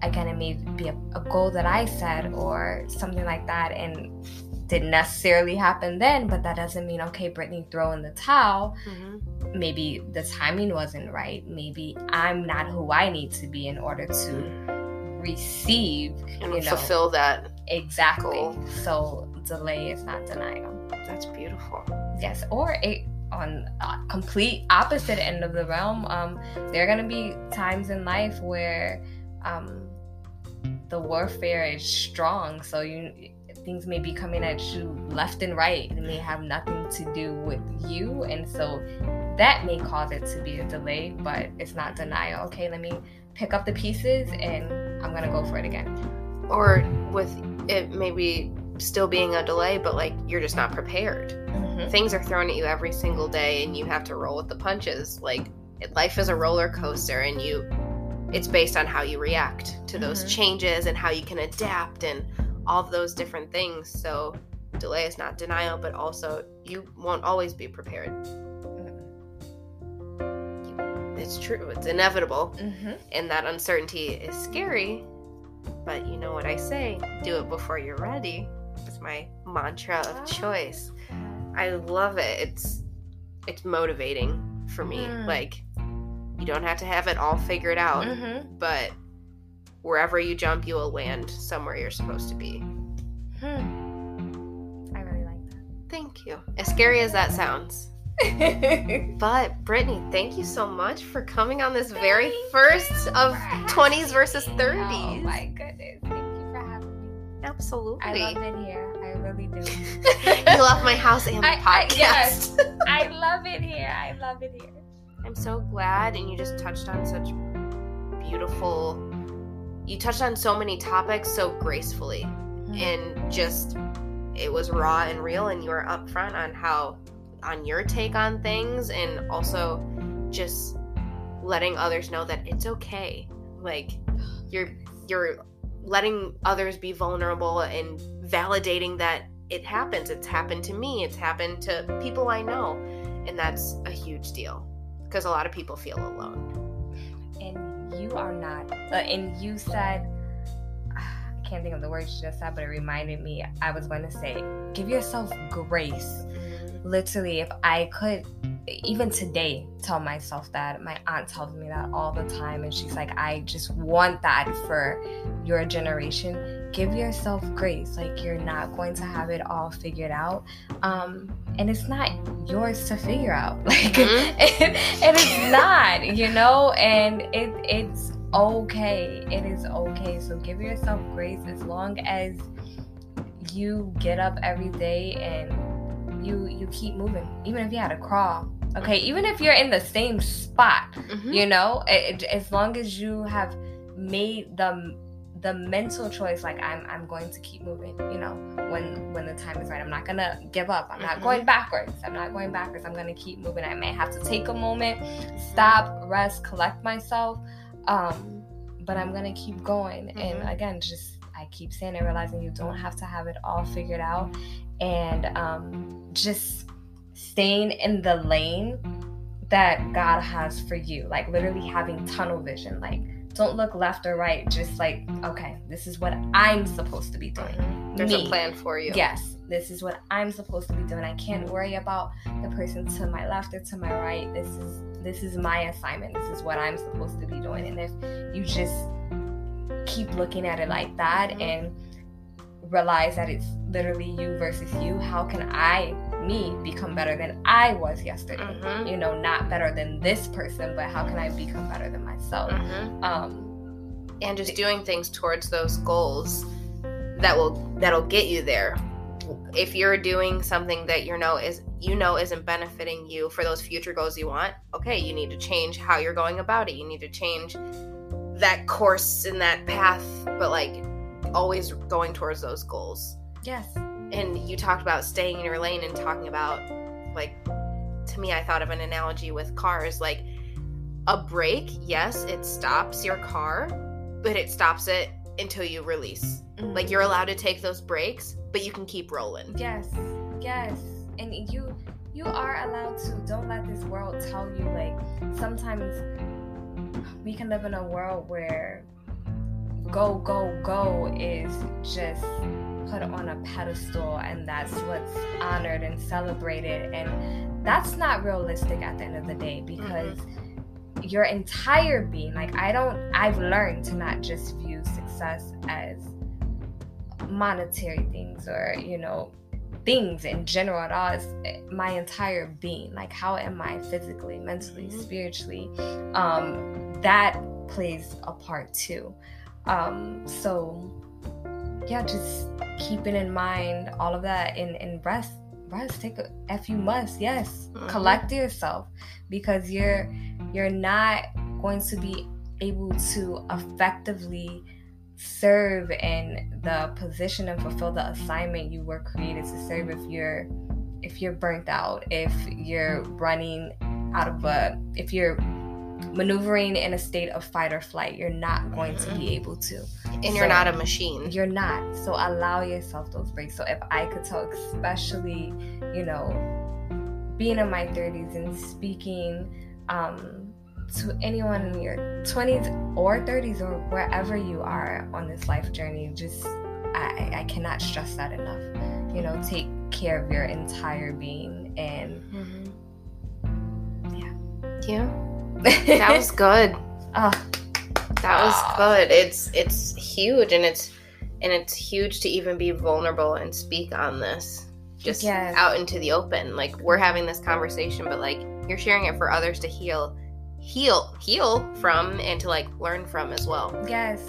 again, it may be a, a goal that I set or something like that, and didn't necessarily happen then, but that doesn't mean, okay, Brittney, throw in the towel. hmm Maybe the timing wasn't right. Maybe I'm not who I need to be in order to receive, And you know, fulfill that. exactly. goal. So delay is not denial. That's beautiful. Yes, or a on complete opposite end of the realm, um, there are gonna be times in life where um, the warfare is strong. So you things may be coming at you left and right. It may have nothing to do with you, and so that may cause it to be a delay. But it's not denial. Okay, let me pick up the pieces, and I'm gonna go for it again. Or with it maybe still being a delay, but like you're just not prepared. Mhm. Things are thrown at you every single day and you have to roll with the punches. Like life is a roller coaster and you it's based on how you react to those Mhm. changes and how you can adapt and all of those different things. So delay is not denial, but also you won't always be prepared. It's true. It's inevitable. Mhm. and that uncertainty is scary. But you know what I say? Do it before you're ready. It's my mantra of choice. I love it. It's it's motivating for me. Mm. Like you don't have to have it all figured out, Mhm. but wherever you jump, you will land somewhere you're supposed to be. Hmm. I really like that. Thank you. As scary as that sounds. But Brittney, thank you so much for coming on this very first of 20s versus 30s. Oh my goodness. Thank you for having me. Absolutely. I love it here. I really do. you love my house and I- I- podcast. yes. I love it here. I love it here. I'm so glad, and you just touched on such beautiful. You touched on so many topics so gracefully, mm-hmm. and just it was raw and real, and you were upfront on how, on your take on things, and also just letting others know that it's okay. Like you're you're letting others be vulnerable and validating that it happens. It's happened to me. It's happened to people I know, and that's a huge deal because a lot of people feel alone. and you are not. Uh, and you said, I can't think of the words you just said, but it reminded me. I was going to say, give yourself grace. Literally, if I could, even today, tell myself that. My aunt tells me that all the time, and she's like, I just want that for your generation. Give yourself grace. Like you're not going to have it all figured out, um, and it's not yours to figure out. Like Mhm. it, it is not, you know, and it it's okay. It is okay. So give yourself grace as long as you get up every day and you you keep moving, even if you had to crawl. Okay, even if you're in the same spot, Mhm. you know, it, it- as long as you have made the the mental choice like I'm I'm going to keep moving, you know, when when the time is right. I'm not gonna give up. I'm not Mhm. going backwards. I'm not going backwards. I'm gonna keep moving. I may have to take a moment, stop, rest, collect myself. Um, but I'm gonna keep going. And Mhm. again, just I keep saying it, realizing you don't have to have it all figured out and um just staying in the lane that God has for you. Like literally having tunnel vision. Like don't look left or right. Just like, okay, this is what I'm supposed to be doing. There's Me. a plan for you. Yes, this is what I'm supposed to be doing. I can't worry about the person to my left or to my right. This is this is my assignment. This is what I'm supposed to be doing. And if you just keep looking at it like that and realize that it's literally you versus you, how can I, me, become better than I was yesterday? Mhm. You know, not better than this person, but how can I become better than myself? Mhm. Um, and just doing things towards those goals that will that'll get you there if you're doing something that you know is you know isn't benefiting you for those future goals you want okay you need to change how you're going about it you need to change that course and that path but like always going towards those goals. Yes. and you talked about staying in your lane and talking about like to me i thought of an analogy with cars like a brake yes it stops your car but it stops it until you release. Like mm-hmm. you're allowed to take those breaks but you can keep rolling. Yes, yes, and you you are allowed to. Don't let this world tell you like sometimes we can live in a world where go go go is just put on a pedestal and that's what's honored and celebrated. And that's not realistic at the end of the day because your entire being like I don't I've learned to not just view success as monetary things or you know things in general at all. It's my entire being like how am i physically mentally Mhm. spiritually? Um that plays a part too um so yeah just keeping in mind all of that and and rest rest take a if you must yes Mhm. collect yourself because you're you're not going to be able to effectively serve in the position and fulfill the assignment you were created to serve if you're if you're burnt out if you're running out of a if you're Mm-hmm. maneuvering in a state of fight or flight you're not going to be mm-hmm. able to. And you're not a machine. You're not. So allow yourself those breaks. So if i could tell especially you know being in my 30s and speaking um to anyone in your 20s or 30s or wherever you are on this life journey just i i cannot stress that enough. You know take care of your entire being and mm-hmm. yeah, yeah that was good oh That was Ah. good. It's it's huge and it's and it's huge to even be vulnerable and speak on this just Yes. out into the open. Like we're having this conversation but like you're sharing it for others to heal heal heal from and to like learn from as well. Yes.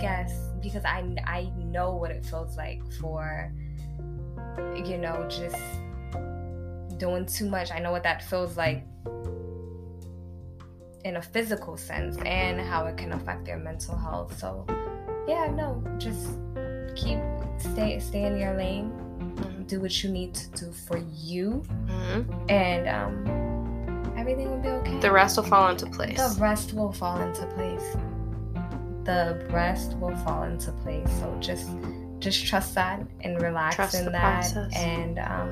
Yes, because I I know what it feels like for you know just doing too much. I know what that feels like in a physical sense and how it can affect their mental health. So, yeah, no, just keep stay stay in your lane. Do what you need to do for you Mhm. and um everything will be okay. The rest will fall into place. The rest will fall into place. The rest will fall into place. So just just trust that and relax Trust in that. process. And um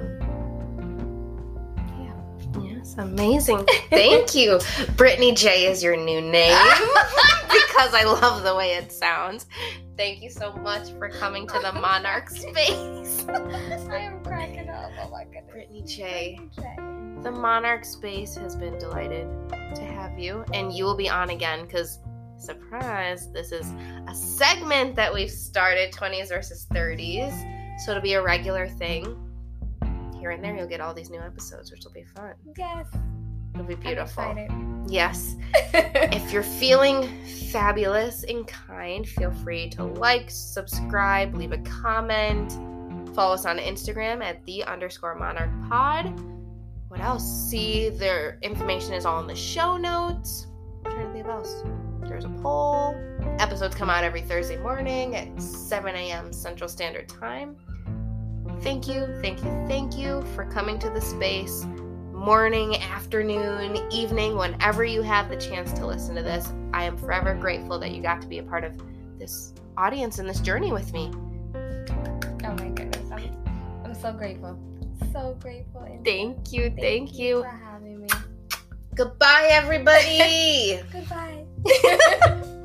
Yes, amazing. Thank you. Brittney J is your new name because I love the way it sounds. Thank you so much for coming to the Monarch space. I am cracking up. Oh my goodness. Brittney J. Jay. The Monarch space has been delighted to have you, and you will be on again because, surprise, this is a segment that we've started 20s versus 30s. So it'll be a regular thing. Here and there, mm-hmm. you'll get all these new episodes, which will be fun. Yes. It'll be beautiful. Yes. If you're feeling fabulous and kind, feel free to like, subscribe, leave a comment. Follow us on Instagram at the underscore monarch pod. What else? See, their information is all in the show notes. I'm trying to think of else. There's a poll. Episodes come out every Thursday morning at 7 a.m. Central Standard Time. Thank you, thank you, thank you for coming to the space morning, afternoon, evening, whenever you have the chance to listen to this. I am forever grateful that you got to be a part of this audience and this journey with me. Oh my goodness. I'm, I'm so grateful. So grateful. And Thank you, thank, you. for having me. Goodbye, everybody. Goodbye.